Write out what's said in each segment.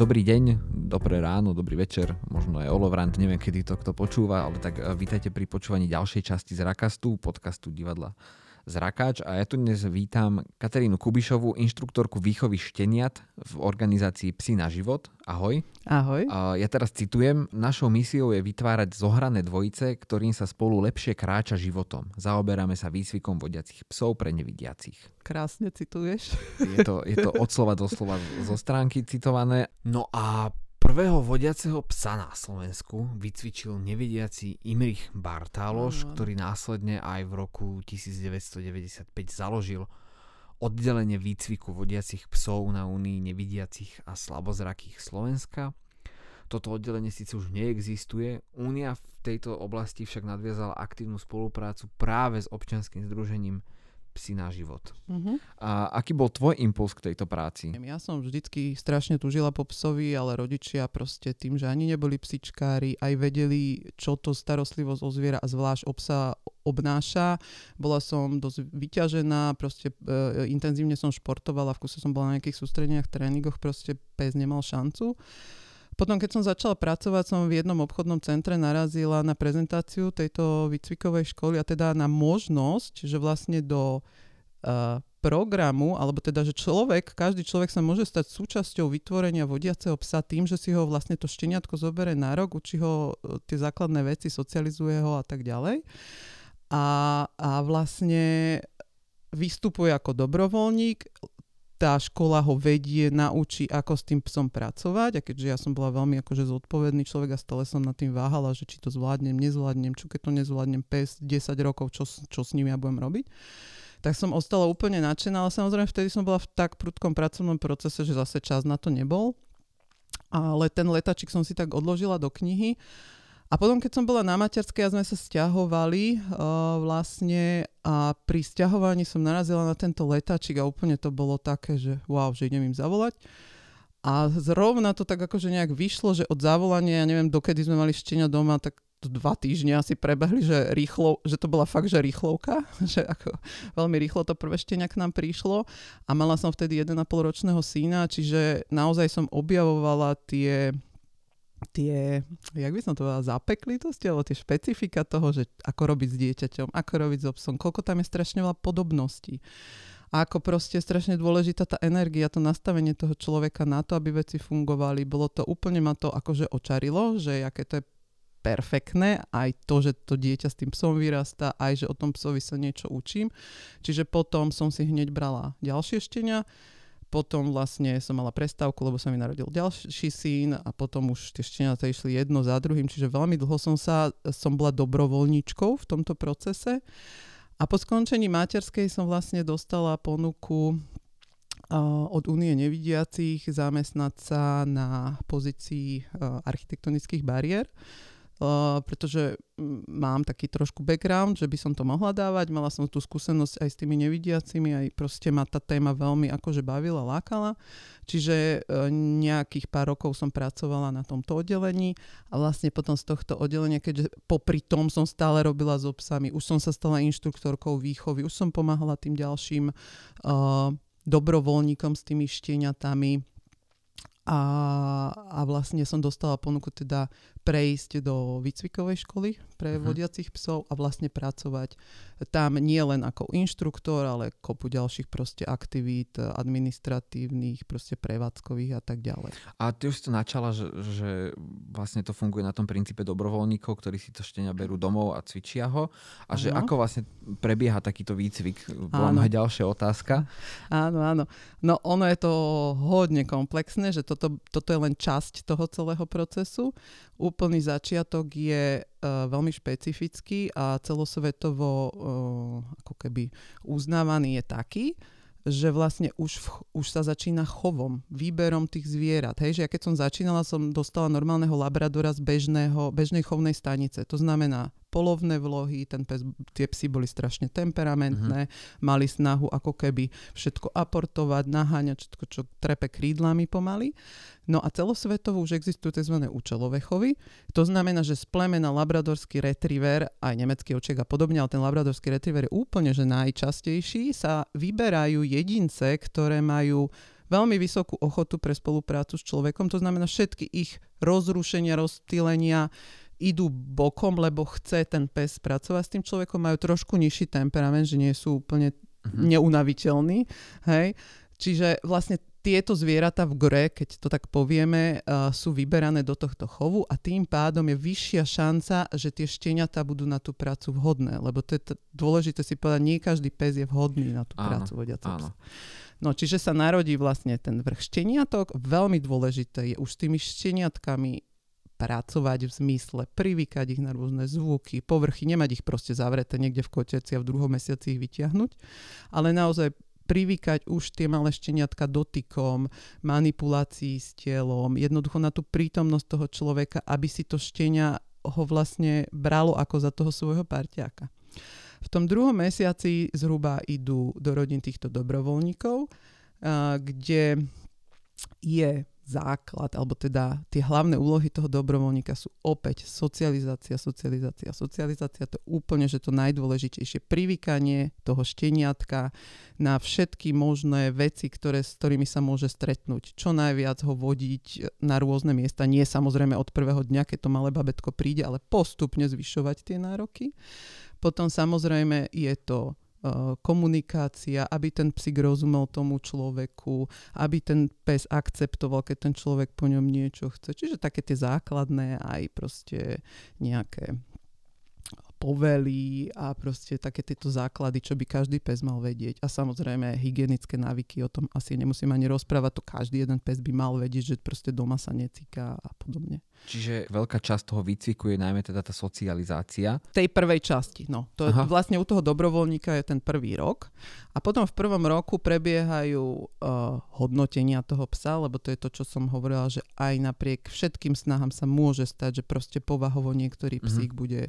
Dobrý deň, dobré ráno, dobrý večer, možno aj Olovrant, neviem kedy to kto počúva, ale tak eh, vítajte pri počúvaní ďalšej časti z Rakastu, podcastu divadla Zrakáč a ja tu dnes vítam Katarínu Kubišovú, inštruktorku výchovy šteniat v organizácii Psi na život. Ahoj. Ahoj. Ja teraz citujem, našou misiou je vytvárať zohrané dvojice, ktorým sa spolu lepšie kráča životom. Zaoberáme sa výcvikom vodiacich psov pre nevidiacich. Krásne cituješ. Je to, je to od slova do slova zo stránky citované. No a Prvého vodiaceho psa na Slovensku vycvičil nevidiaci Imrich Bartáloš, no. ktorý následne aj v roku 1995 založil oddelenie výcviku vodiacich psov na Únii nevidiacich a slabozrakých Slovenska. Toto oddelenie síce už neexistuje, Únia v tejto oblasti však nadviazala aktívnu spoluprácu práve s občianským združením psi na život. Uh-huh. A aký bol tvoj impuls k tejto práci? Ja som vždycky strašne tužila po psovi, ale rodičia proste tým, že ani neboli psičkári, aj vedeli, čo to starostlivosť o zviera a zvlášť o psa obnáša. Bola som dosť vyťažená, proste e, intenzívne som športovala, v kuse som bola na nejakých sústredeniach, tréningoch, proste pes nemal šancu. Potom, keď som začala pracovať, som v jednom obchodnom centre narazila na prezentáciu tejto výcvikovej školy a teda na možnosť, že vlastne do uh, programu, alebo teda, že človek, každý človek sa môže stať súčasťou vytvorenia vodiaceho psa tým, že si ho vlastne to šteniatko zobere na rok, učí ho uh, tie základné veci, socializuje ho a tak ďalej. A, a vlastne vystupuje ako dobrovoľník, tá škola ho vedie, naučí, ako s tým psom pracovať a keďže ja som bola veľmi akože zodpovedný človek a stále som nad tým váhala, že či to zvládnem, nezvládnem, čo keď to nezvládnem pes 10 rokov, čo, čo s ním ja budem robiť tak som ostala úplne nadšená, ale samozrejme vtedy som bola v tak prudkom pracovnom procese, že zase čas na to nebol. Ale ten letačik som si tak odložila do knihy a potom, keď som bola na materskej a sme sa stiahovali uh, vlastne a pri stiahovaní som narazila na tento letačik a úplne to bolo také, že wow, že idem im zavolať. A zrovna to tak akože nejak vyšlo, že od zavolania, ja neviem, dokedy sme mali štenia doma, tak dva týždne asi prebehli, že, rýchlo, že to bola fakt, že rýchlovka, že ako veľmi rýchlo to prvé štenia k nám prišlo a mala som vtedy 1,5 ročného syna, čiže naozaj som objavovala tie tie, jak by som to povedala, zapeklitosti, alebo tie špecifika toho, že ako robiť s dieťaťom, ako robiť s so psom, koľko tam je strašne veľa podobností. A ako proste strašne dôležitá tá energia, to nastavenie toho človeka na to, aby veci fungovali. Bolo to, úplne ma to akože očarilo, že aké to je perfektné, aj to, že to dieťa s tým psom vyrastá, aj že o tom psovi sa niečo učím. Čiže potom som si hneď brala ďalšie štenia, potom vlastne som mala prestávku, lebo sa mi narodil ďalší syn a potom už tie šteniaté išli jedno za druhým, čiže veľmi dlho som sa, som bola dobrovoľníčkou v tomto procese. A po skončení materskej som vlastne dostala ponuku od Únie nevidiacich zamestnať sa na pozícii architektonických bariér. Pretože mám taký trošku background, že by som to mohla dávať. Mala som tú skúsenosť aj s tými nevidiacimi, aj proste ma tá téma veľmi akože bavila, lákala. Čiže uh, nejakých pár rokov som pracovala na tomto oddelení a vlastne potom z tohto oddelenia, keďže popri tom som stále robila s so psami, už som sa stala inštruktorkou výchovy, už som pomáhala tým ďalším uh, dobrovoľníkom s tými štieňatami a, a vlastne som dostala ponuku teda prejsť do výcvikovej školy pre uh-huh. vodiacich psov a vlastne pracovať tam nie len ako inštruktor, ale kopu ďalších proste aktivít administratívnych, proste prevádzkových a tak ďalej. A ty už si to načala, že, že vlastne to funguje na tom princípe dobrovoľníkov, ktorí si to štenia berú domov a cvičia ho a že ano. ako vlastne prebieha takýto výcvik? Bola moja ďalšia otázka. Áno, áno. No ono je to hodne komplexné, že toto, toto je len časť toho celého procesu úplný začiatok je uh, veľmi špecifický a celosvetovo uh, ako keby uznávaný je taký, že vlastne už, v, už sa začína chovom, výberom tých zvierat. Hej, že ja keď som začínala, som dostala normálneho labradora z bežného, bežnej chovnej stanice. To znamená polovné vlohy, ten pes, tie psy boli strašne temperamentné, uh-huh. mali snahu ako keby všetko aportovať, naháňať všetko, čo trepe krídlami pomaly. No a celosvetovo už existujú tzv. účelové chovy. To znamená, že z plemena labradorský retriever, aj nemecký oček a podobne, ale ten labradorský retriever je úplne že najčastejší, sa vyberajú jedince, ktoré majú veľmi vysokú ochotu pre spoluprácu s človekom. To znamená všetky ich rozrušenia, rozptýlenia, idú bokom, lebo chce ten pes pracovať s tým človekom, majú trošku nižší temperament, že nie sú úplne uh-huh. neunaviteľní. Hej? Čiže vlastne tieto zvieratá v gre, keď to tak povieme, uh, sú vyberané do tohto chovu a tým pádom je vyššia šanca, že tie šteniatá budú na tú prácu vhodné. Lebo to je t- dôležité si povedať, nie každý pes je vhodný na tú áno, prácu vodiaceho psa. No, čiže sa narodí vlastne ten vrch šteniatok. Veľmi dôležité je už s tými šteniatkami pracovať v zmysle privykať ich na rôzne zvuky, povrchy, nemať ich proste zavreté niekde v koteci a v druhom mesiaci ich vyťahnuť, ale naozaj privykať už tie malé šteniatka dotykom, manipulácií s telom, jednoducho na tú prítomnosť toho človeka, aby si to štenia ho vlastne bralo ako za toho svojho parťáka. V tom druhom mesiaci zhruba idú do rodín týchto dobrovoľníkov, kde je základ, alebo teda tie hlavné úlohy toho dobrovoľníka sú opäť socializácia, socializácia, socializácia. To úplne, že to najdôležitejšie. Privykanie toho šteniatka na všetky možné veci, ktoré, s ktorými sa môže stretnúť. Čo najviac ho vodiť na rôzne miesta. Nie samozrejme od prvého dňa, keď to malé babetko príde, ale postupne zvyšovať tie nároky. Potom samozrejme je to komunikácia, aby ten psík rozumel tomu človeku, aby ten pes akceptoval, keď ten človek po ňom niečo chce. Čiže také tie základné aj proste nejaké povely a proste také tieto základy, čo by každý pes mal vedieť. A samozrejme hygienické návyky, o tom asi nemusím ani rozprávať, to každý jeden pes by mal vedieť, že proste doma sa necíka a podobne. Čiže veľká časť toho výcviku je najmä teda tá socializácia. Tej prvej časti, no. To je, vlastne u toho dobrovoľníka je ten prvý rok. A potom v prvom roku prebiehajú uh, hodnotenia toho psa, lebo to je to, čo som hovorila, že aj napriek všetkým snahám sa môže stať, že proste povahovo niektorý mhm. psík mm-hmm. bude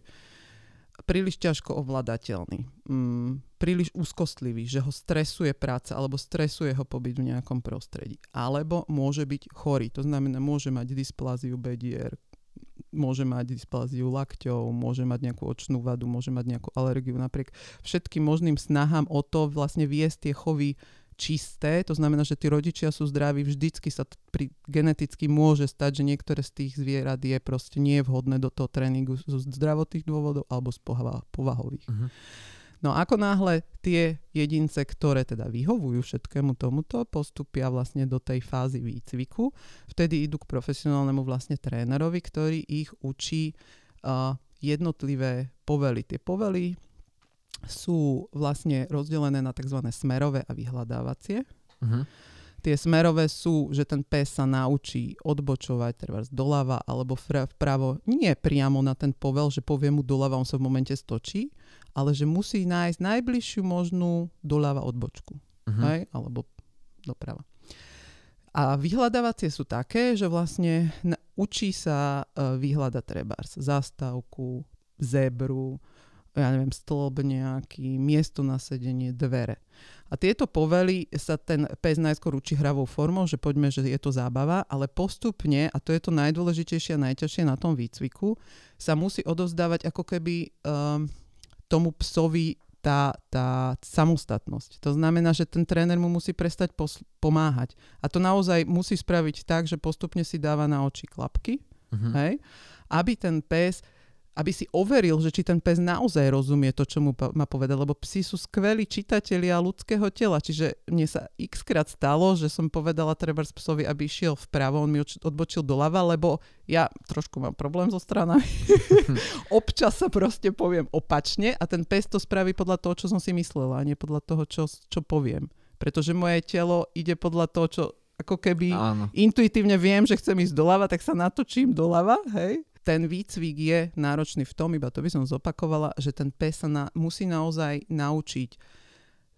príliš ťažko ovládateľný, mm, príliš úzkostlivý, že ho stresuje práca alebo stresuje ho pobyt v nejakom prostredí. Alebo môže byť chorý, to znamená, môže mať dyspláziu bedier, môže mať dyspláziu lakťov, môže mať nejakú očnú vadu, môže mať nejakú alergiu. Napriek všetkým možným snahám o to vlastne viesť tie chovy čisté, to znamená, že tí rodičia sú zdraví, vždycky sa pri, geneticky môže stať, že niektoré z tých zvierat je proste nie vhodné do toho tréningu zo zdravotných dôvodov alebo z povahových. Uh-huh. No ako náhle tie jedince, ktoré teda vyhovujú všetkému tomuto, postupia vlastne do tej fázy výcviku, vtedy idú k profesionálnemu vlastne trénerovi, ktorý ich učí uh, jednotlivé povely. Tie povely sú vlastne rozdelené na tzv. smerové a vyhľadávacie. Uh-huh. Tie smerové sú, že ten pes sa naučí odbočovať treba doľava alebo vpravo. Nie priamo na ten povel, že povie mu doľava, on sa v momente stočí, ale že musí nájsť najbližšiu možnú doľava odbočku. Uh-huh. Hej? Alebo doprava. A vyhľadávacie sú také, že vlastne učí sa uh, vyhľadať trebárs, zastávku, zebru, ja neviem, stĺb nejaký, miesto na sedenie, dvere. A tieto povely sa ten pes najskôr učí hravou formou, že poďme, že je to zábava, ale postupne, a to je to najdôležitejšie a najťažšie na tom výcviku, sa musí odovzdávať ako keby um, tomu psovi tá, tá samostatnosť. To znamená, že ten tréner mu musí prestať pos- pomáhať. A to naozaj musí spraviť tak, že postupne si dáva na oči klapky, uh-huh. hej, aby ten pes aby si overil, že či ten pes naozaj rozumie to, čo mu má povedať, lebo psi sú skvelí čitatelia ľudského tela. Čiže mne sa x krát stalo, že som povedala treba psovi, aby išiel vpravo, on mi odbočil doľava, lebo ja trošku mám problém so stranami. Občas sa proste poviem opačne a ten pes to spraví podľa toho, čo som si myslela, a nie podľa toho, čo, čo poviem. Pretože moje telo ide podľa toho, čo ako keby Áno. intuitívne viem, že chcem ísť doľava, tak sa natočím doľava, hej? Ten výcvik je náročný v tom, iba to by som zopakovala, že ten pes sa na, musí naozaj naučiť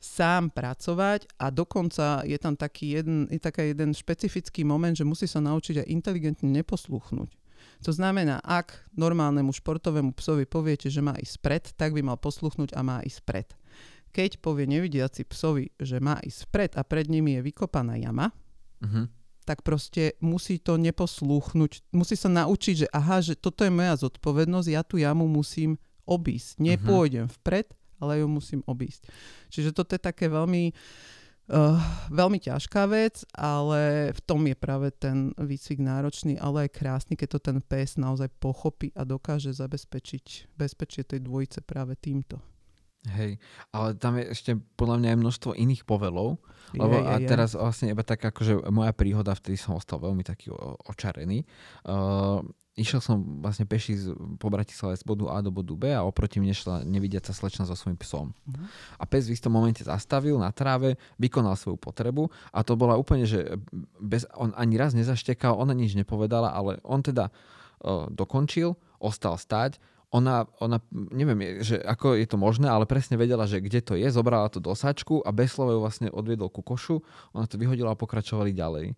sám pracovať a dokonca je tam taký jeden, je taká jeden špecifický moment, že musí sa naučiť aj inteligentne neposluchnúť. To znamená, ak normálnemu športovému psovi poviete, že má ísť pred, tak by mal posluchnúť a má ísť pred. Keď povie nevidiaci psovi, že má ísť pred a pred nimi je vykopaná jama, uh-huh. Tak proste musí to neposlúchnuť. Musí sa naučiť, že aha, že toto je moja zodpovednosť, ja tú jamu musím obísť. Nepôjdem uh-huh. vpred, ale ju musím obísť. Čiže toto je také veľmi, uh, veľmi ťažká vec, ale v tom je práve ten výcvik náročný, ale aj krásny, keď to ten pes naozaj pochopí a dokáže zabezpečiť bezpečie tej dvojice práve týmto. Hej, ale tam je ešte podľa mňa aj množstvo iných povelov, lebo je, je, a teraz je. vlastne iba tak akože moja príhoda, vtedy som ostal veľmi taký očarený. Uh, išiel som vlastne peši z, po Bratislave z bodu A do bodu B a oproti mne šla nevidiaca slečna so svojím psom. Uh-huh. A pes v istom momente zastavil na tráve, vykonal svoju potrebu a to bola úplne, že bez, on ani raz nezaštekal, ona nič nepovedala, ale on teda uh, dokončil, ostal stať, ona, ona, neviem, že ako je to možné, ale presne vedela, že kde to je, zobrala to do sačku a bez slova vlastne odviedol ku košu, ona to vyhodila a pokračovali ďalej.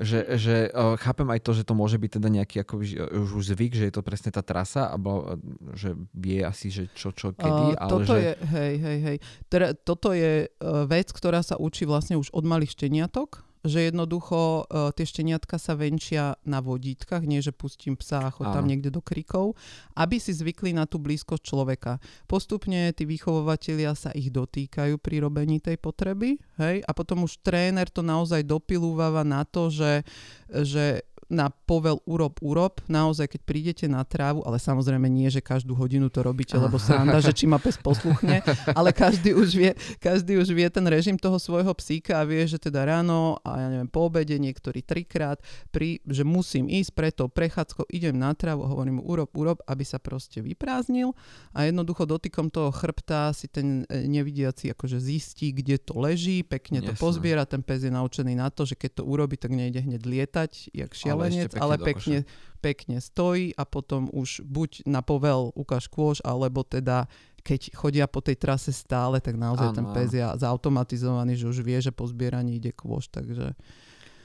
Že, že uh, chápem aj to, že to môže byť teda nejaký ako, už, už zvyk, že je to presne tá trasa, alebo že vie asi, že čo, čo, kedy, uh, ale toto že... Je, hej, hej, hej. Teda, toto je vec, ktorá sa učí vlastne už od malých šteniatok, že jednoducho uh, tie šteniatka sa venčia na vodítkach, nie že pustím psa a chod tam niekde do krikov, aby si zvykli na tú blízkosť človeka. Postupne tí vychovovatelia sa ich dotýkajú pri robení tej potreby, hej, a potom už tréner to naozaj dopilúváva na to, že, že na povel urob, urob, naozaj keď prídete na trávu, ale samozrejme nie, že každú hodinu to robíte, lebo sranda, že či ma pes posluchne, ale každý už vie, každý už vie ten režim toho svojho psíka a vie, že teda ráno a ja neviem, po obede, niektorí trikrát, pri, že musím ísť preto prechádzkou, idem na trávu, hovorím mu urob, urob, aby sa proste vyprázdnil. A jednoducho dotykom toho chrbta si ten e, nevidiaci akože zistí, kde to leží, pekne to Jasne. pozbiera, ten pes je naučený na to, že keď to urobí, tak nejde hneď lietať, jak šiel šialenec, ale, ale pekne, pekne stojí a potom už buď na povel ukáž kôž, alebo teda keď chodia po tej trase stále, tak naozaj áno, ten pes je zautomatizovaný, že už vie, že po zbieraní ide kôž, takže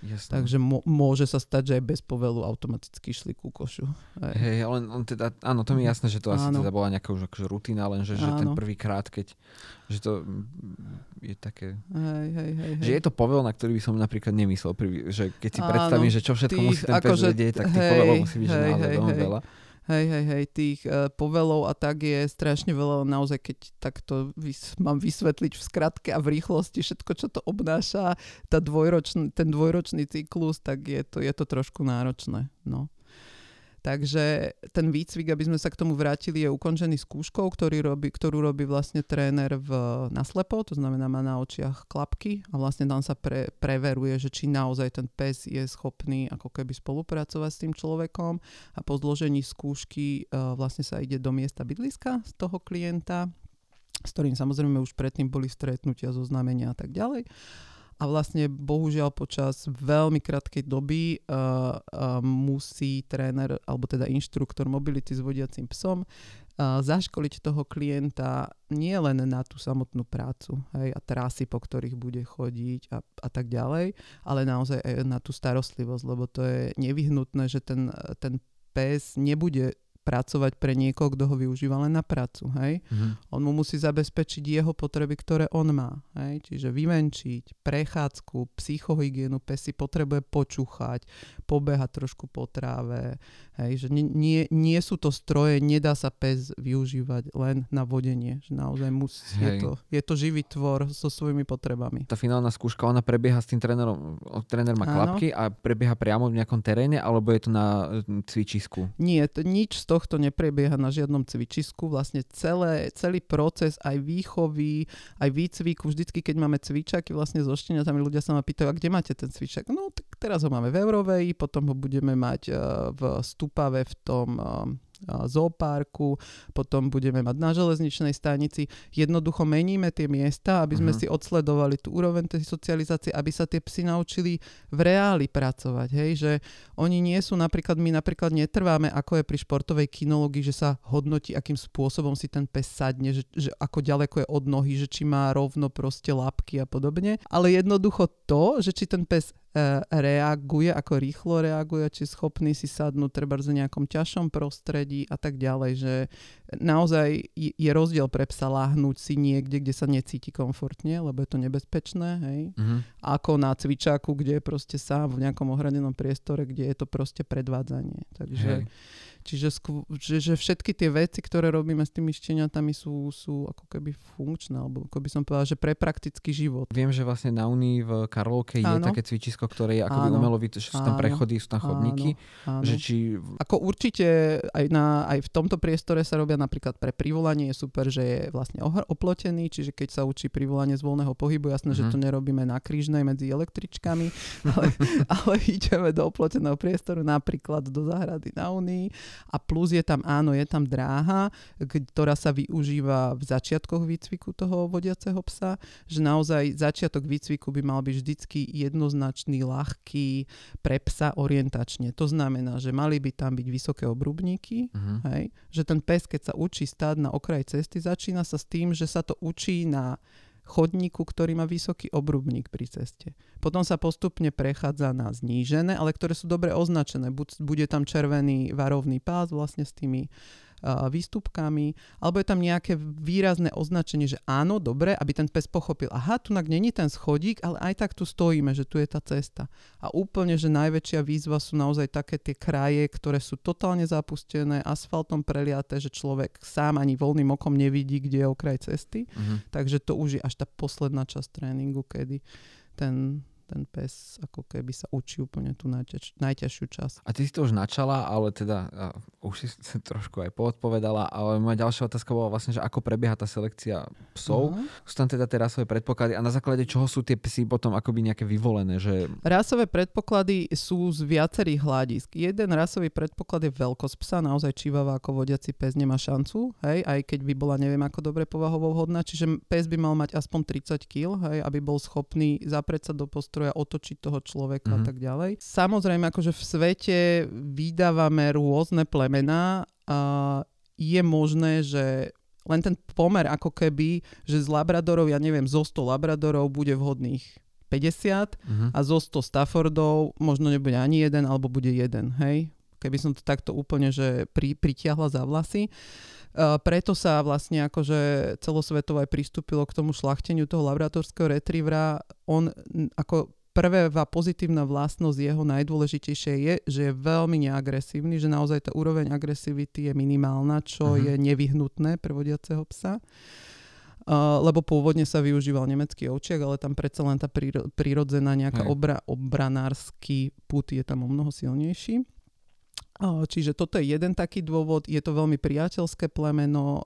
Jasné. Takže môže sa stať, že aj bez povelu automaticky šli ku košu. Hej, ale on teda, áno, to mi je jasné, že to asi áno. teda bola nejaká už akože rutina, len že, ten prvýkrát, keď, že to je také, hej, hej, hej, že je to povel, na ktorý by som napríklad nemyslel, prvý, že keď si áno, predstavím, že čo všetko tých, musí ten pes akože, vedieť, tak tých povelov musí byť hej, že naozaj hej, veľmi hej. veľa hej, hej, hej, tých uh, povelov a tak je strašne veľa, naozaj keď takto vys- mám vysvetliť v skratke a v rýchlosti všetko, čo to obnáša, tá dvojročný, ten dvojročný cyklus, tak je to, je to trošku náročné. No. Takže ten výcvik, aby sme sa k tomu vrátili, je ukončený skúškou, ktorý robí, ktorú robí vlastne tréner v, naslepo, to znamená má na očiach klapky a vlastne tam sa pre, preveruje, že či naozaj ten pes je schopný ako keby spolupracovať s tým človekom a po zložení skúšky uh, vlastne sa ide do miesta bydliska z toho klienta, s ktorým samozrejme už predtým boli stretnutia, zoznámenia a tak ďalej a vlastne bohužiaľ počas veľmi krátkej doby uh, uh, musí tréner alebo teda inštruktor mobility s vodiacím psom uh, zaškoliť toho klienta nie len na tú samotnú prácu hej, a trasy, po ktorých bude chodiť a, a tak ďalej, ale naozaj aj na tú starostlivosť, lebo to je nevyhnutné, že ten, ten pes nebude pracovať pre niekoho, kto ho využíva len na prácu. Hej? Mm-hmm. On mu musí zabezpečiť jeho potreby, ktoré on má. Hej? Čiže vyvenčiť, prechádzku, psychohygienu, pes si potrebuje počúchať, pobehať trošku po tráve. Hej? Že nie, nie, nie sú to stroje, nedá sa pes využívať len na vodenie. Že naozaj musí, je, to, je to živý tvor so svojimi potrebami. Tá finálna skúška, ona prebieha s tým trénerom, tréner má klapky a prebieha priamo v nejakom teréne, alebo je to na cvičisku? Nie, to nič z tohto neprebieha na žiadnom cvičisku. Vlastne celé, celý proces aj výchovy, aj výcviku, vždycky keď máme cvičaky vlastne so šteniatami, ľudia sa ma pýtajú, a kde máte ten cvičak? No tak teraz ho máme v Eurovej, potom ho budeme mať uh, v Stupave v tom uh, zoopárku, potom budeme mať na železničnej stanici. Jednoducho meníme tie miesta, aby sme uh-huh. si odsledovali tú úroveň tej socializácie, aby sa tie psy naučili v reáli pracovať. Hej? Že oni nie sú napríklad, my napríklad netrváme, ako je pri športovej kinológii, že sa hodnotí, akým spôsobom si ten pes sadne, že, že ako ďaleko je od nohy, že či má rovno proste labky a podobne. Ale jednoducho to, že či ten pes reaguje, ako rýchlo reaguje, či schopný si sadnúť treba v nejakom ťažšom prostredí a tak ďalej, že naozaj je rozdiel pre psa láhnuť si niekde, kde sa necíti komfortne, lebo je to nebezpečné, hej, uh-huh. ako na cvičáku, kde je proste sám v nejakom ohradenom priestore, kde je to proste predvádzanie. Takže hej. Čiže skv- že, že všetky tie veci, ktoré robíme s tými šteniatami sú, sú ako keby funkčné, alebo ako by som povedala, že pre praktický život. Viem, že vlastne na Unii v Karlovke je také cvičisko, ktoré je akoby umelo, že sú tam prechody, sú tam chodníky. Áno, áno. Že či... Ako určite aj, na, aj v tomto priestore sa robia napríklad pre privolanie je super, že je vlastne oplotený, čiže keď sa učí privolanie z voľného pohybu, jasné, mm-hmm. že to mhm. nerobíme na krížnej medzi električkami, ale, ale ideme do oploteného priestoru, napríklad do záhrady na Unii a plus je tam, áno, je tam dráha, ktorá sa využíva v začiatkoch výcviku toho vodiaceho psa, že naozaj začiatok výcviku by mal byť vždycky jednoznačný, ľahký pre psa orientačne. To znamená, že mali by tam byť vysoké obrubníky, uh-huh. hej? že ten pes, keď sa učí stáť na okraji cesty, začína sa s tým, že sa to učí na chodníku, ktorý má vysoký obrubník pri ceste. Potom sa postupne prechádza na znížené, ale ktoré sú dobre označené. Bude tam červený varovný pás vlastne s tými výstupkami, alebo je tam nejaké výrazné označenie, že áno, dobre, aby ten pes pochopil, aha, tu není ten schodík, ale aj tak tu stojíme, že tu je tá cesta. A úplne, že najväčšia výzva sú naozaj také tie kraje, ktoré sú totálne zapustené, asfaltom preliaté, že človek sám ani voľným okom nevidí, kde je okraj cesty. Uh-huh. Takže to už je až tá posledná časť tréningu, kedy ten ten pes ako keby sa učí úplne tú najťaž, najťažšiu časť. A ty si to už načala, ale teda uh, už si trošku aj poodpovedala, ale moja ďalšia otázka bola vlastne, že ako prebieha tá selekcia psov. Uh-huh. Sú tam teda tie rasové predpoklady a na základe čoho sú tie psy potom akoby nejaké vyvolené? Že... Rasové predpoklady sú z viacerých hľadisk. Jeden rasový predpoklad je veľkosť psa, naozaj čívava ako vodiaci pes nemá šancu, hej, aj keď by bola neviem ako dobre povahovo vhodná, čiže pes by mal mať aspoň 30 kg, hej, aby bol schopný zaprieť sa do postroja nástroja otočiť toho človeka mm-hmm. a mhm. tak ďalej. Samozrejme, akože v svete vydávame rôzne plemená a je možné, že len ten pomer ako keby, že z labradorov, ja neviem, zo 100 labradorov bude vhodných 50 uh-huh. Mhm. a zo 100 Staffordov možno nebude ani jeden, alebo bude jeden, hej? Keby som to takto úplne, že pri, pritiahla za vlasy. Uh, preto sa vlastne akože celosvetovo aj pristúpilo k tomu šlachteniu toho laboratorského retrievera. On ako prvá pozitívna vlastnosť jeho najdôležitejšie je, že je veľmi neagresívny, že naozaj tá úroveň agresivity je minimálna, čo uh-huh. je nevyhnutné pre vodiaceho psa. Uh, lebo pôvodne sa využíval nemecký ovčiak, ale tam predsa len tá príro, prírodzená nejaká obra, obranársky put je tam o mnoho silnejší. Čiže toto je jeden taký dôvod, je to veľmi priateľské plemeno.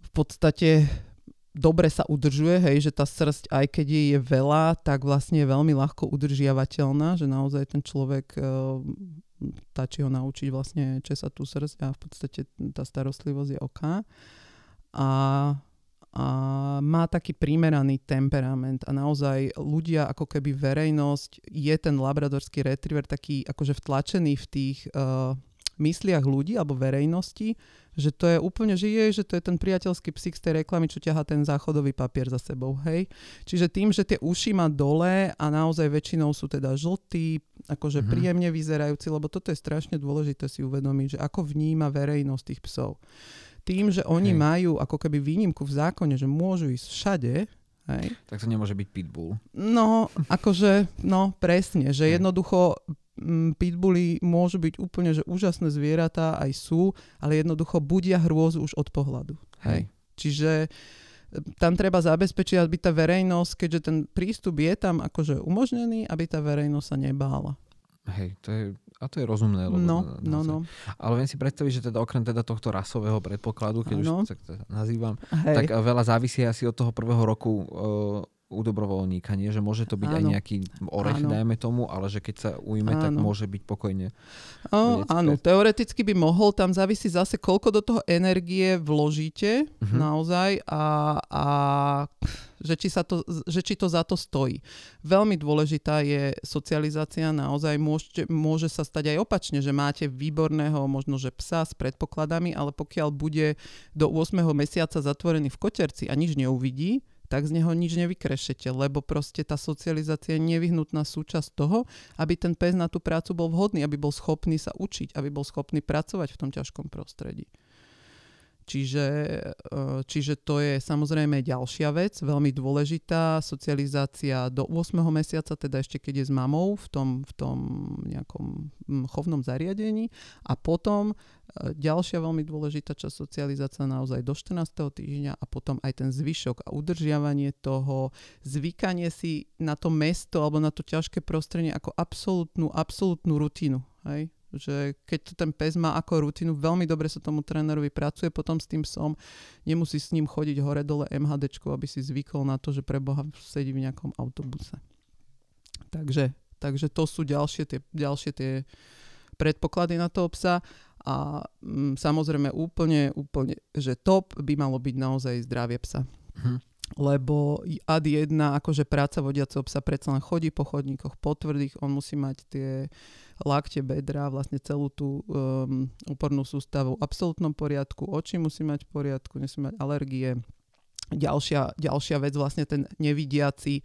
V podstate dobre sa udržuje, hej, že tá srst, aj keď jej je veľa, tak vlastne je veľmi ľahko udržiavateľná, že naozaj ten človek stačí ho naučiť vlastne česať tú srst a v podstate tá starostlivosť je oká. A, a má taký primeraný temperament a naozaj ľudia, ako keby verejnosť, je ten labradorský retriever taký akože vtlačený v tých uh, mysliach ľudí alebo verejnosti, že to je úplne, že je, že to je ten priateľský psík z tej reklamy, čo ťaha ten záchodový papier za sebou, hej. Čiže tým, že tie uši má dole a naozaj väčšinou sú teda žltí, akože mm-hmm. príjemne vyzerajúci, lebo toto je strašne dôležité si uvedomiť, že ako vníma verejnosť tých psov. Tým, že oni hej. majú ako keby výnimku v zákone, že môžu ísť všade, Hej. Tak to nemôže byť pitbull. No, akože, no presne, že jednoducho pitbully môžu byť úplne že úžasné zvieratá, aj sú, ale jednoducho budia hrôzu už od pohľadu. Hej. Čiže e, tam treba zabezpečiť, aby tá verejnosť, keďže ten prístup je tam akože umožnený, aby tá verejnosť sa nebála. Hej, to je, a to je rozumné. Lebo no, no, no. Ale viem si predstaviť, že teda okrem teda tohto rasového predpokladu, keď ano. už tak to nazývam, Hej. tak veľa závisí asi od toho prvého roku uh, u dobrovoľníka, nie? Že môže to byť áno. aj nejaký orech, áno. dajme tomu, ale že keď sa ujme, áno. tak môže byť pokojne. O, áno, teoreticky by mohol, tam závisí zase, koľko do toho energie vložíte uh-huh. naozaj a, a že či, sa to, že či to za to stojí. Veľmi dôležitá je socializácia, naozaj môže, môže sa stať aj opačne, že máte výborného možno, že psa s predpokladami, ale pokiaľ bude do 8. mesiaca zatvorený v koterci a nič neuvidí, tak z neho nič nevykrešete, lebo proste tá socializácia je nevyhnutná súčasť toho, aby ten pes na tú prácu bol vhodný, aby bol schopný sa učiť, aby bol schopný pracovať v tom ťažkom prostredí. Čiže, eh, čiže to je samozrejme ďalšia vec, veľmi dôležitá, socializácia do 8. mesiaca, teda ešte keď je s mamou v tom, v tom nejakom hm, chovnom zariadení a potom eh, ďalšia veľmi dôležitá časť socializácia naozaj do 14. týždňa a potom aj ten zvyšok a udržiavanie toho, zvykanie si na to mesto alebo na to ťažké prostredie ako absolútnu, absolútnu rutinu. Hej? Že keď to ten pes má ako rutinu, veľmi dobre sa tomu trénerovi pracuje potom s tým psom, nemusí s ním chodiť hore dole MHD, aby si zvykol na to, že preboha sedí v nejakom autobuse. Takže, takže to sú ďalšie tie, ďalšie tie predpoklady na toho psa a mm, samozrejme úplne, úplne, že top by malo byť naozaj zdravie psa. Hm lebo ad jedna, akože práca vodiaceho psa predsa len chodí po chodníkoch po on musí mať tie lakte, bedra, vlastne celú tú um, úpornú sústavu v absolútnom poriadku, oči musí mať v poriadku, nesmí mať alergie. Ďalšia, ďalšia vec, vlastne ten nevidiaci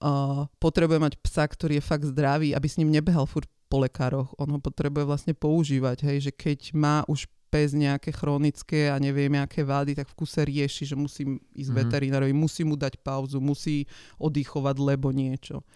uh, potrebuje mať psa, ktorý je fakt zdravý, aby s ním nebehal furt po lekároch. On ho potrebuje vlastne používať, hej, že keď má už pes nejaké chronické a neviem aké vády, tak v kuse rieši, že musím ísť mm-hmm. veterinárovi, musí mu dať pauzu, musí oddychovať, lebo niečo.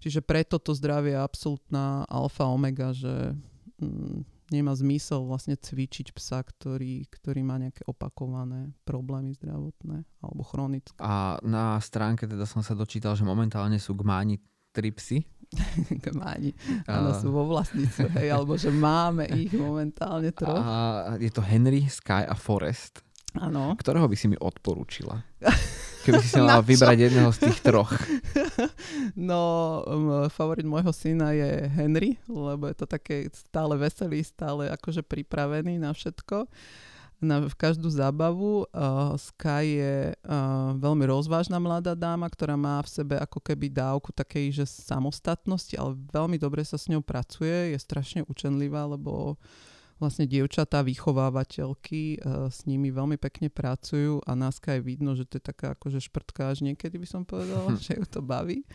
Čiže preto to zdravie je absolútna alfa omega, že mm, nemá zmysel vlastne cvičiť psa, ktorý, ktorý má nejaké opakované problémy zdravotné alebo chronické. A na stránke teda som sa dočítal, že momentálne sú gmáni tri psy. gmáni. Áno, sú vo vlastníctve, hej, alebo že máme ich momentálne troch. A je to Henry, Sky a Forest. Áno. Ktorého by si mi odporúčila? Keby si si mala vybrať jedného z tých troch. No, um, favorit môjho syna je Henry, lebo je to také stále veselý, stále akože pripravený na všetko na v každú zábavu. Uh, Sky je uh, veľmi rozvážna mladá dáma, ktorá má v sebe ako keby dávku takej, že samostatnosti, ale veľmi dobre sa s ňou pracuje, je strašne učenlivá, lebo vlastne dievčatá, vychovávateľky uh, s nimi veľmi pekne pracujú a na Sky vidno, že to je taká akože šprtka až niekedy by som povedala, že ju to baví.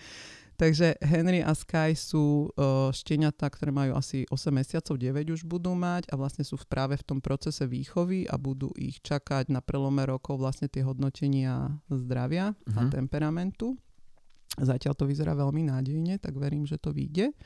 Takže Henry a Sky sú uh, šteniatá, ktoré majú asi 8 mesiacov, 9 už budú mať a vlastne sú v práve v tom procese výchovy a budú ich čakať na prelome rokov vlastne tie hodnotenia zdravia uh-huh. a mhm. temperamentu. Zatiaľ to vyzerá veľmi nádejne, tak verím, že to vyjde.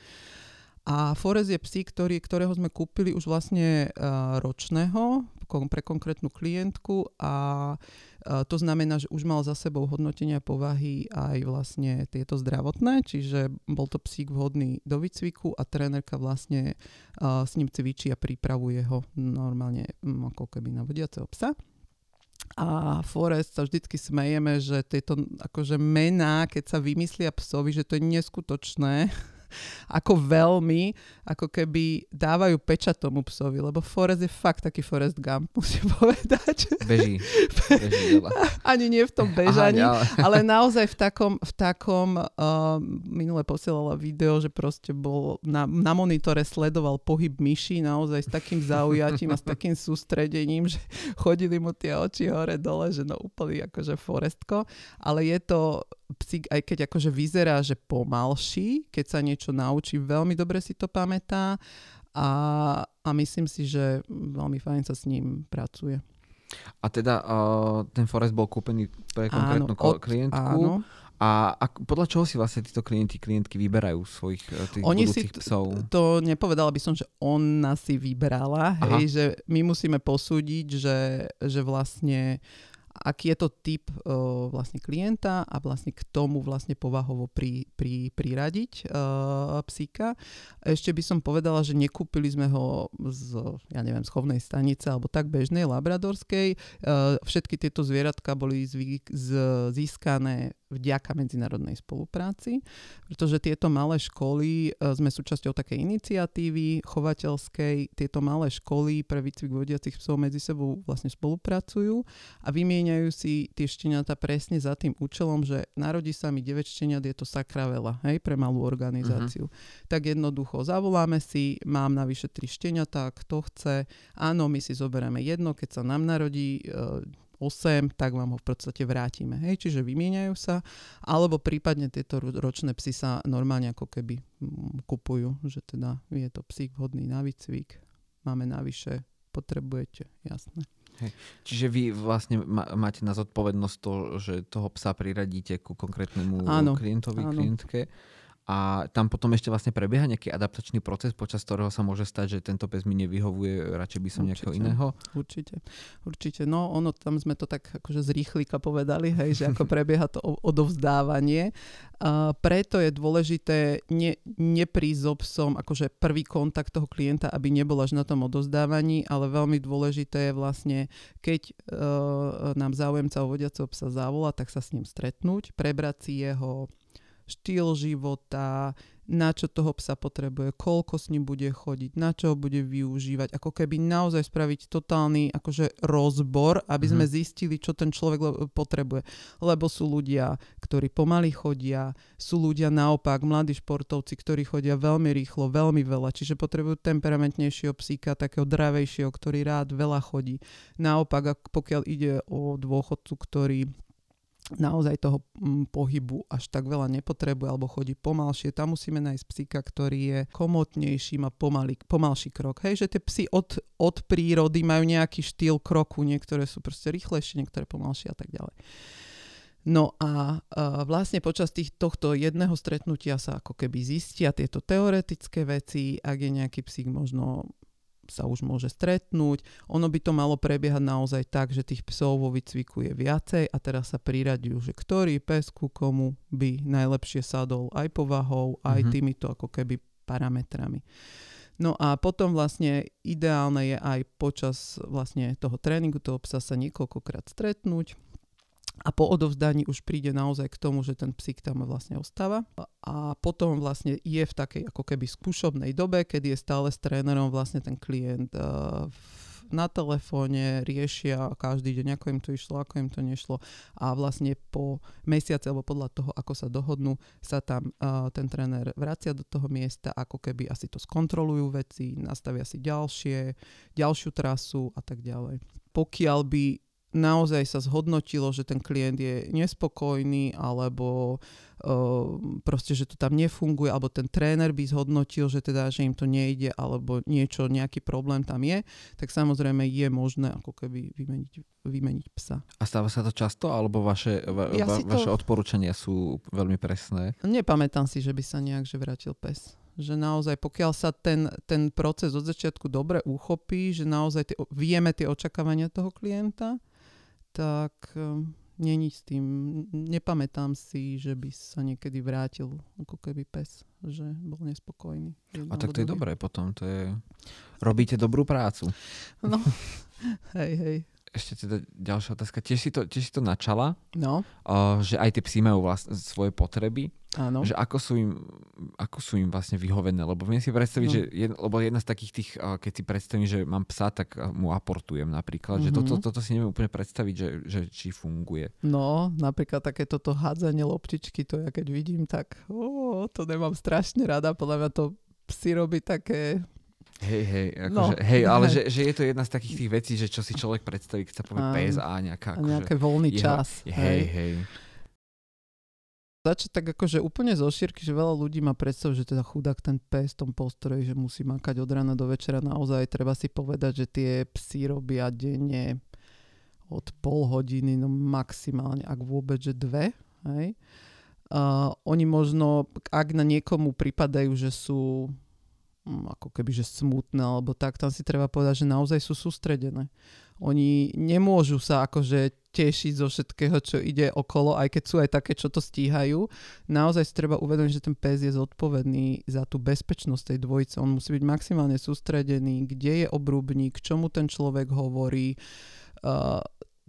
A Forest je psí, ktorý, ktorého sme kúpili už vlastne uh, ročného pre konkrétnu klientku a uh, to znamená, že už mal za sebou hodnotenia povahy aj vlastne tieto zdravotné, čiže bol to psík vhodný do výcviku a trénerka vlastne uh, s ním cvičí a pripravuje ho normálne um, ako keby na vodiaceho psa. A Forest sa vždycky smejeme, že tieto akože mená, keď sa vymyslia psovi, že to je neskutočné, ako veľmi, ako keby dávajú peča tomu psovi, lebo Forest je fakt taký Forest Gump, musím povedať. Beží. Beží Ani nie v tom bežaní, Aha, ale... ale naozaj v takom, v takom uh, minule posielala video, že proste bol na, na monitore sledoval pohyb myší naozaj s takým zaujatím a s takým sústredením, že chodili mu tie oči hore dole, že no úplný akože Forestko, ale je to psík, aj keď akože vyzerá, že pomalší, keď sa niečo naučí, veľmi dobre si to pamätá a, a myslím si, že veľmi fajn sa s ním pracuje. A teda uh, ten Forest bol kúpený pre konkrétnu áno, od, klientku. Áno. A, a podľa čoho si vlastne títo klienti, klientky vyberajú svojich e, tých Oni si psov? To nepovedala by som, že ona si vybrala, hej, že my musíme posúdiť, že, že vlastne aký je to typ uh, vlastne klienta a vlastne k tomu vlastne povahovo pri, pri, priradiť uh, psíka. Ešte by som povedala, že nekúpili sme ho z, ja neviem, schovnej stanice alebo tak bežnej, labradorskej. Uh, všetky tieto zvieratka boli zvyk, z, získané vďaka medzinárodnej spolupráci, pretože tieto malé školy, e, sme súčasťou takej iniciatívy chovateľskej, tieto malé školy pre výcvik vodiacich psov medzi sebou vlastne spolupracujú a vymieňajú si tie šteniatá presne za tým účelom, že narodí sa mi 9 šteniat, je to sakra veľa, hej, pre malú organizáciu. Uh-huh. Tak jednoducho zavoláme si, mám navyše 3 šteniatá, kto chce, áno, my si zoberieme jedno, keď sa nám narodí e, 8, tak vám ho v podstate vrátime. Hej, čiže vymieňajú sa, alebo prípadne tieto ročné psy sa normálne ako keby mm, kupujú, že teda je to psík vhodný na výcvik, máme navyše, potrebujete, jasné. Hej. Čiže vy vlastne máte na zodpovednosť to, že toho psa priradíte ku konkrétnemu áno, klientovi, áno. klientke a tam potom ešte vlastne prebieha nejaký adaptačný proces, počas ktorého sa môže stať, že tento pes mi nevyhovuje, radšej by som určite, nejakého iného? Určite, určite. No ono, tam sme to tak akože z rýchlika povedali, hej, že ako prebieha to odovzdávanie. A preto je dôležité ne, neprísť so psom, akože prvý kontakt toho klienta, aby nebol až na tom odovzdávaní, ale veľmi dôležité je vlastne, keď uh, nám záujemca o vodiaceho psa zavolá, tak sa s ním stretnúť, prebrať si jeho štýl života, na čo toho psa potrebuje, koľko s ním bude chodiť, na čo ho bude využívať, ako keby naozaj spraviť totálny akože rozbor, aby sme mm-hmm. zistili, čo ten človek potrebuje. Lebo sú ľudia, ktorí pomaly chodia, sú ľudia naopak, mladí športovci, ktorí chodia veľmi rýchlo, veľmi veľa, čiže potrebujú temperamentnejšieho psíka, takého dravejšieho, ktorý rád veľa chodí. Naopak, pokiaľ ide o dôchodcu, ktorý naozaj toho mm, pohybu až tak veľa nepotrebuje alebo chodí pomalšie, tam musíme nájsť psíka, ktorý je komotnejší, má pomalý, pomalší krok. Hej, že tie psy od, od prírody majú nejaký štýl kroku, niektoré sú proste rýchlejšie, niektoré pomalšie a tak ďalej. No a uh, vlastne počas tých, tohto jedného stretnutia sa ako keby zistia tieto teoretické veci, ak je nejaký psík možno sa už môže stretnúť. Ono by to malo prebiehať naozaj tak, že tých psov vo výcviku je viacej a teraz sa priraďujú, že ktorý pes ku komu by najlepšie sadol aj povahou, aj mm-hmm. týmito ako keby parametrami. No a potom vlastne ideálne je aj počas vlastne toho tréningu toho psa sa niekoľkokrát stretnúť, a po odovzdaní už príde naozaj k tomu, že ten psík tam vlastne ostáva a potom vlastne je v takej ako keby skúšobnej dobe, kedy je stále s trénerom vlastne ten klient uh, na telefóne, riešia každý deň, ako im to išlo, ako im to nešlo a vlastne po mesiaci alebo podľa toho, ako sa dohodnú, sa tam uh, ten tréner vracia do toho miesta, ako keby asi to skontrolujú veci, nastavia si ďalšie, ďalšiu trasu a tak ďalej. Pokiaľ by naozaj sa zhodnotilo, že ten klient je nespokojný alebo uh, proste, že to tam nefunguje, alebo ten tréner by zhodnotil, že teda, že im to nejde, alebo niečo, nejaký problém tam je, tak samozrejme je možné ako keby vymeniť, vymeniť psa. A stáva sa to často, alebo vaše, va, ja va, vaše to... odporúčania sú veľmi presné? Nepamätám si, že by sa nejak že vrátil pes že naozaj pokiaľ sa ten, ten proces od začiatku dobre uchopí, že naozaj tie, vieme tie očakávania toho klienta, tak ehm, není s tým, nepamätám si, že by sa niekedy vrátil ako keby pes, že bol nespokojný. A tak to je dobré potom, to je, robíte dobrú prácu. No, hej, hej ešte teda ďalšia otázka. Tiež si to, tiež si to načala, no. uh, že aj tie psi majú vlastne svoje potreby. Áno. Že ako sú, im, ako sú im vlastne vyhovené. Lebo viem si predstaviť, no. že jed, lebo jedna z takých tých, uh, keď si predstavím, že mám psa, tak mu aportujem napríklad. Mm-hmm. Že toto, mhm. toto si neviem úplne predstaviť, že, že či funguje. No, napríklad také toto hádzanie loptičky, to ja keď vidím, tak ó, to nemám strašne rada. Podľa mňa to psi robí také Hej, hej, akože, no, hej, ale. Že, že je to jedna z takých tých vecí, že čo si človek predstaví, keď sa povie pes a nejaká... Akože, nejaký voľný jeho, čas. Hej, hej. hej. Začať tak akože úplne zo šírky, že veľa ľudí má predstavu, že teda chudák ten pes v tom postroji, že musí makať od rána do večera. Naozaj treba si povedať, že tie psy robia denne od pol hodiny, no maximálne, ak vôbec, že dve. Hej. Uh, oni možno, ak na niekomu pripadajú, že sú ako keby že smutné alebo tak, tam si treba povedať, že naozaj sú sústredené. Oni nemôžu sa akože tešiť zo všetkého, čo ide okolo, aj keď sú aj také, čo to stíhajú. Naozaj si treba uvedomiť, že ten pes je zodpovedný za tú bezpečnosť tej dvojice. On musí byť maximálne sústredený, kde je obrubník, čomu ten človek hovorí.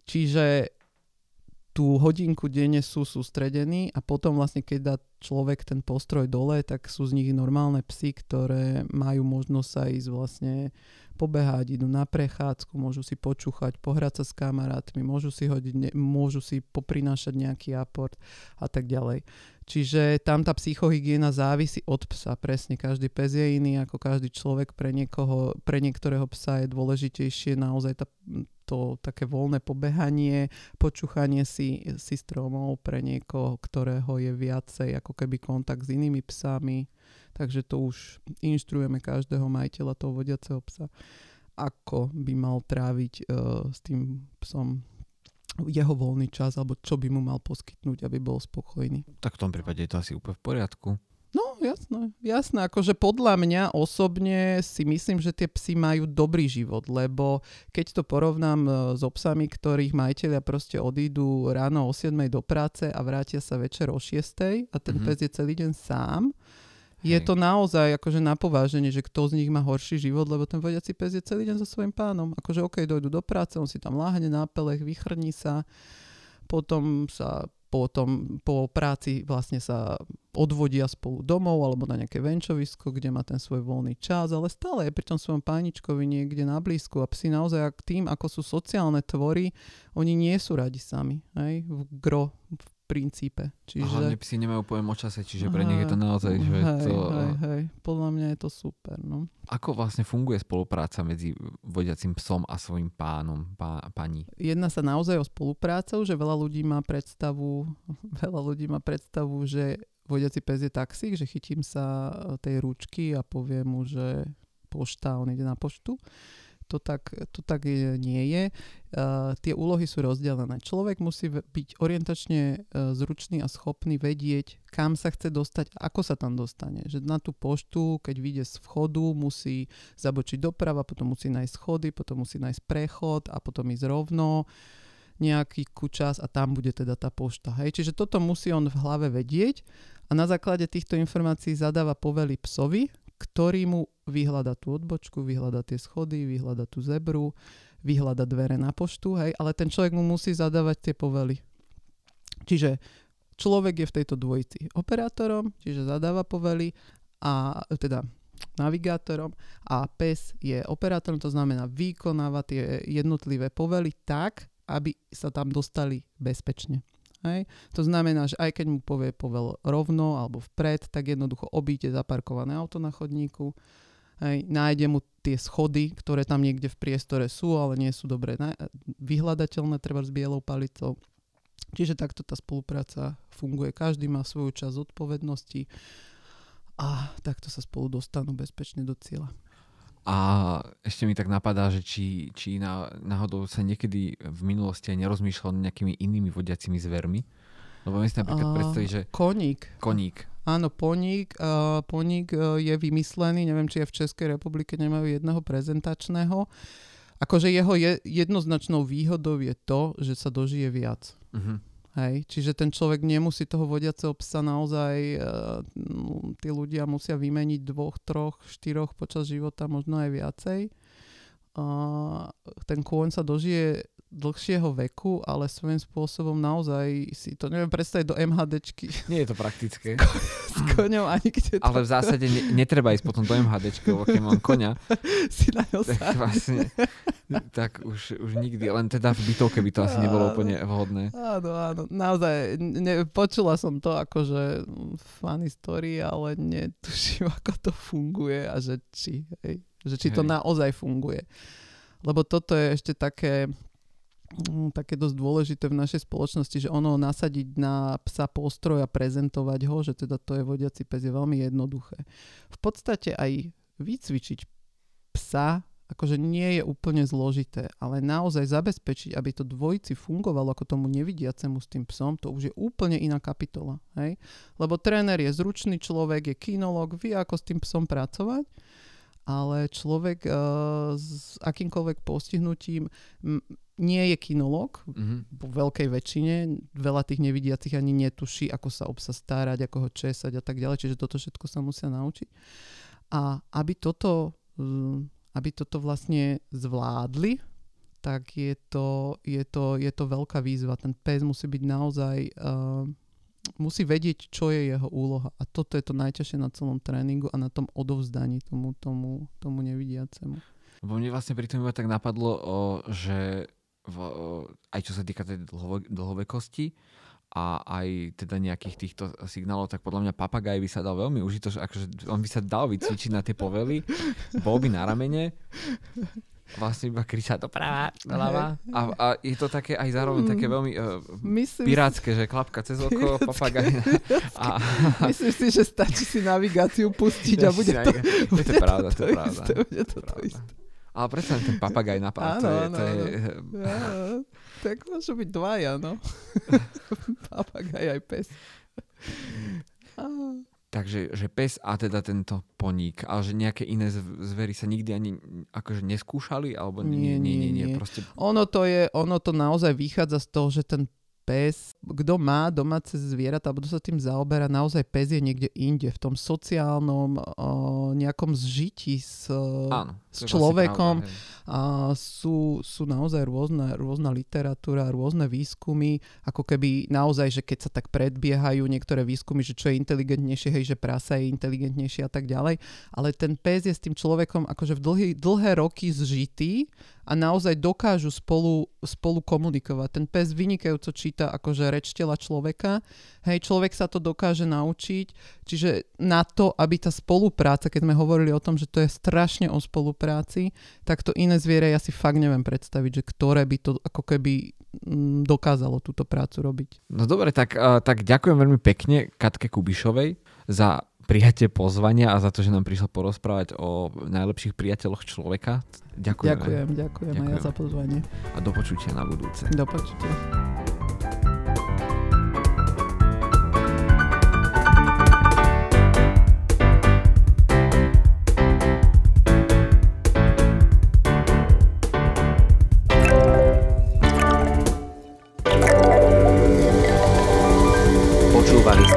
Čiže tú hodinku denne sú sústredení a potom vlastne keď dá človek ten postroj dole, tak sú z nich normálne psy, ktoré majú možnosť sa ísť vlastne pobehať, idú na prechádzku, môžu si počúchať, pohrať sa s kamarátmi, môžu si hodiť, môžu si poprinášať nejaký aport a tak ďalej. Čiže tam tá psychohygiena závisí od psa. Presne, každý pes je iný ako každý človek. Pre, niekoho, pre niektorého psa je dôležitejšie naozaj tá, to také voľné pobehanie, počúchanie si, si stromov pre niekoho, ktorého je viacej ako keby kontakt s inými psami. Takže to už inštruujeme každého majiteľa toho vodiaceho psa, ako by mal tráviť uh, s tým psom jeho voľný čas, alebo čo by mu mal poskytnúť, aby bol spokojný. Tak v tom prípade je to asi úplne v poriadku. Jasné, jasné. Akože podľa mňa osobne si myslím, že tie psy majú dobrý život, lebo keď to porovnám e, s psami, ktorých majiteľia proste odídu ráno o 7 do práce a vrátia sa večer o 6 a ten mm-hmm. pes je celý deň sám, je to naozaj akože na pováženie, že kto z nich má horší život, lebo ten vodiaci pes je celý deň so svojím pánom. Akože OK, dojdu do práce, on si tam láhne na pelech, vychrní sa, potom sa potom po práci vlastne sa odvodia spolu domov alebo na nejaké venčovisko, kde má ten svoj voľný čas, ale stále je pri tom svojom páničkovi niekde na blízku a psi naozaj tým, ako sú sociálne tvory, oni nie sú radi sami. Hej? V gro, v princípe. Čiže... A hlavne psi nemajú pojem o čase, čiže pre nich je to naozaj, že hej, to... Hej, hej, podľa mňa je to super, no. Ako vlastne funguje spolupráca medzi vodiacim psom a svojim pánom, pá, pani? Jedná sa naozaj o spoluprácu, že veľa ľudí má predstavu, veľa ľudí má predstavu, že vodiaci pes je taxík, že chytím sa tej ručky a poviem mu, že pošta, on ide na poštu to tak, to tak nie je. Uh, tie úlohy sú rozdelené. Človek musí byť orientačne uh, zručný a schopný vedieť, kam sa chce dostať, ako sa tam dostane. Že na tú poštu, keď vyjde z vchodu, musí zabočiť doprava, potom musí nájsť schody, potom musí nájsť prechod a potom ísť rovno nejaký kučas a tam bude teda tá pošta. Hej? Čiže toto musí on v hlave vedieť a na základe týchto informácií zadáva povely psovi, ktorý mu vyhľada tú odbočku, vyhľada tie schody, vyhľada tú zebru, vyhľada dvere na poštu, hej, ale ten človek mu musí zadávať tie povely. Čiže človek je v tejto dvojici operátorom, čiže zadáva povely a teda navigátorom a pes je operátorom, to znamená vykonáva tie jednotlivé povely tak, aby sa tam dostali bezpečne. Hej? To znamená, že aj keď mu povie povel rovno alebo vpred, tak jednoducho obíte zaparkované auto na chodníku, hej? nájde mu tie schody, ktoré tam niekde v priestore sú, ale nie sú dobre vyhľadateľné, treba s bielou palicou. Čiže takto tá spolupráca funguje. Každý má svoju časť odpovednosti a takto sa spolu dostanú bezpečne do cieľa. A ešte mi tak napadá, že či, či na, náhodou sa niekedy v minulosti aj nerozmýšľal nejakými inými vodiacimi zvermi. Lebo my si napríklad uh, predstaviť, že... Koník. Koník. Áno, poník, uh, poník uh, je vymyslený, neviem, či aj v Českej republike nemajú jedného prezentačného. Akože jeho je, jednoznačnou výhodou je to, že sa dožije viac. Uh-huh. Hej, čiže ten človek nemusí toho vodiaceho psa naozaj, uh, tí ľudia musia vymeniť dvoch, troch, štyroch počas života, možno aj viacej. Ten kôň sa dožije dlhšieho veku, ale svojím spôsobom naozaj si to neviem predstaviť do MHDčky. Nie je to praktické. S koňom ani kde to... Ale v zásade ne, netreba ísť potom do MHDčky, lebo keď mám koňa, si na ňo tak vlastne, tak už, už nikdy, len teda v bytovke by to asi nebolo úplne vhodné. Áno, áno, naozaj, ne, počula som to akože funny story, ale netuším, ako to funguje a že či, hej, že či hej. to naozaj funguje. Lebo toto je ešte také, také dosť dôležité v našej spoločnosti, že ono nasadiť na psa postroj a prezentovať ho, že teda to je vodiaci pes, je veľmi jednoduché. V podstate aj vycvičiť psa akože nie je úplne zložité, ale naozaj zabezpečiť, aby to dvojici fungovalo ako tomu nevidiacemu s tým psom, to už je úplne iná kapitola. Hej? Lebo tréner je zručný človek, je kinolog, vie ako s tým psom pracovať ale človek uh, s akýmkoľvek postihnutím nie je kinolog, mm-hmm. po veľkej väčšine, veľa tých nevidiacich ani netuší, ako sa o psa starať, ako ho česať a tak ďalej, čiže toto všetko sa musia naučiť. A aby toto, uh, aby toto vlastne zvládli, tak je to, je, to, je to veľká výzva. Ten pes musí byť naozaj... Uh, musí vedieť, čo je jeho úloha. A toto je to najťažšie na celom tréningu a na tom odovzdaní tomu, tomu, tomu nevidiacemu. Bo mne vlastne pri tom iba tak napadlo, o, že v, aj čo sa týka tej dlho, dlhovekosti, a aj teda nejakých týchto signálov, tak podľa mňa papagaj by sa dal veľmi užitočný, akože on by sa dal vycvičiť na tie povely, bol by na ramene, vlastne iba kričať doprava, doľava a, a je to také aj zároveň také veľmi uh, Myslím pirátske, že klapka cez oko, papagaj. A, Myslím si, že stačí si navigáciu pustiť a bude to, bude to, pravda, to, to, je pravda. Isté, bude to, to, to isté. Ale predsa ten papagaj napad, to je... Áno, to je... Áno. Tak môžu byť dvaja, no. papagaj aj pes. Takže že pes a teda tento poník, ale že nejaké iné zvery sa nikdy ani akože neskúšali? Alebo nie, nie, nie. nie, nie. Proste... Ono, to je, ono to naozaj vychádza z toho, že ten pes, kto má domáce zvieratá, alebo sa tým zaoberá, naozaj pes je niekde inde, v tom sociálnom o, nejakom zžití s, Áno, s človekom. Pravda, a sú, sú naozaj rôzne, rôzna literatúra, rôzne výskumy, ako keby naozaj, že keď sa tak predbiehajú niektoré výskumy, že čo je inteligentnejšie, hej, že prasa je inteligentnejšie a tak ďalej, ale ten pes je s tým človekom akože v dlhý, dlhé roky zžitý a naozaj dokážu spolu, spolu komunikovať. Ten pes vynikajúco číta akože reč tela človeka. Hej, človek sa to dokáže naučiť. Čiže na to, aby tá spolupráca, keď sme hovorili o tom, že to je strašne o spolupráci, tak to iné zviere ja si fakt neviem predstaviť, že ktoré by to ako keby mm, dokázalo túto prácu robiť. No dobre, tak, uh, tak ďakujem veľmi pekne Katke Kubišovej za prijatie pozvania a za to, že nám prišlo porozprávať o najlepších priateľoch človeka. Ďakujem. Ďakujem, ďakujem, ďakujem aj ja za pozvanie. A do počutia na budúce. Do počutia.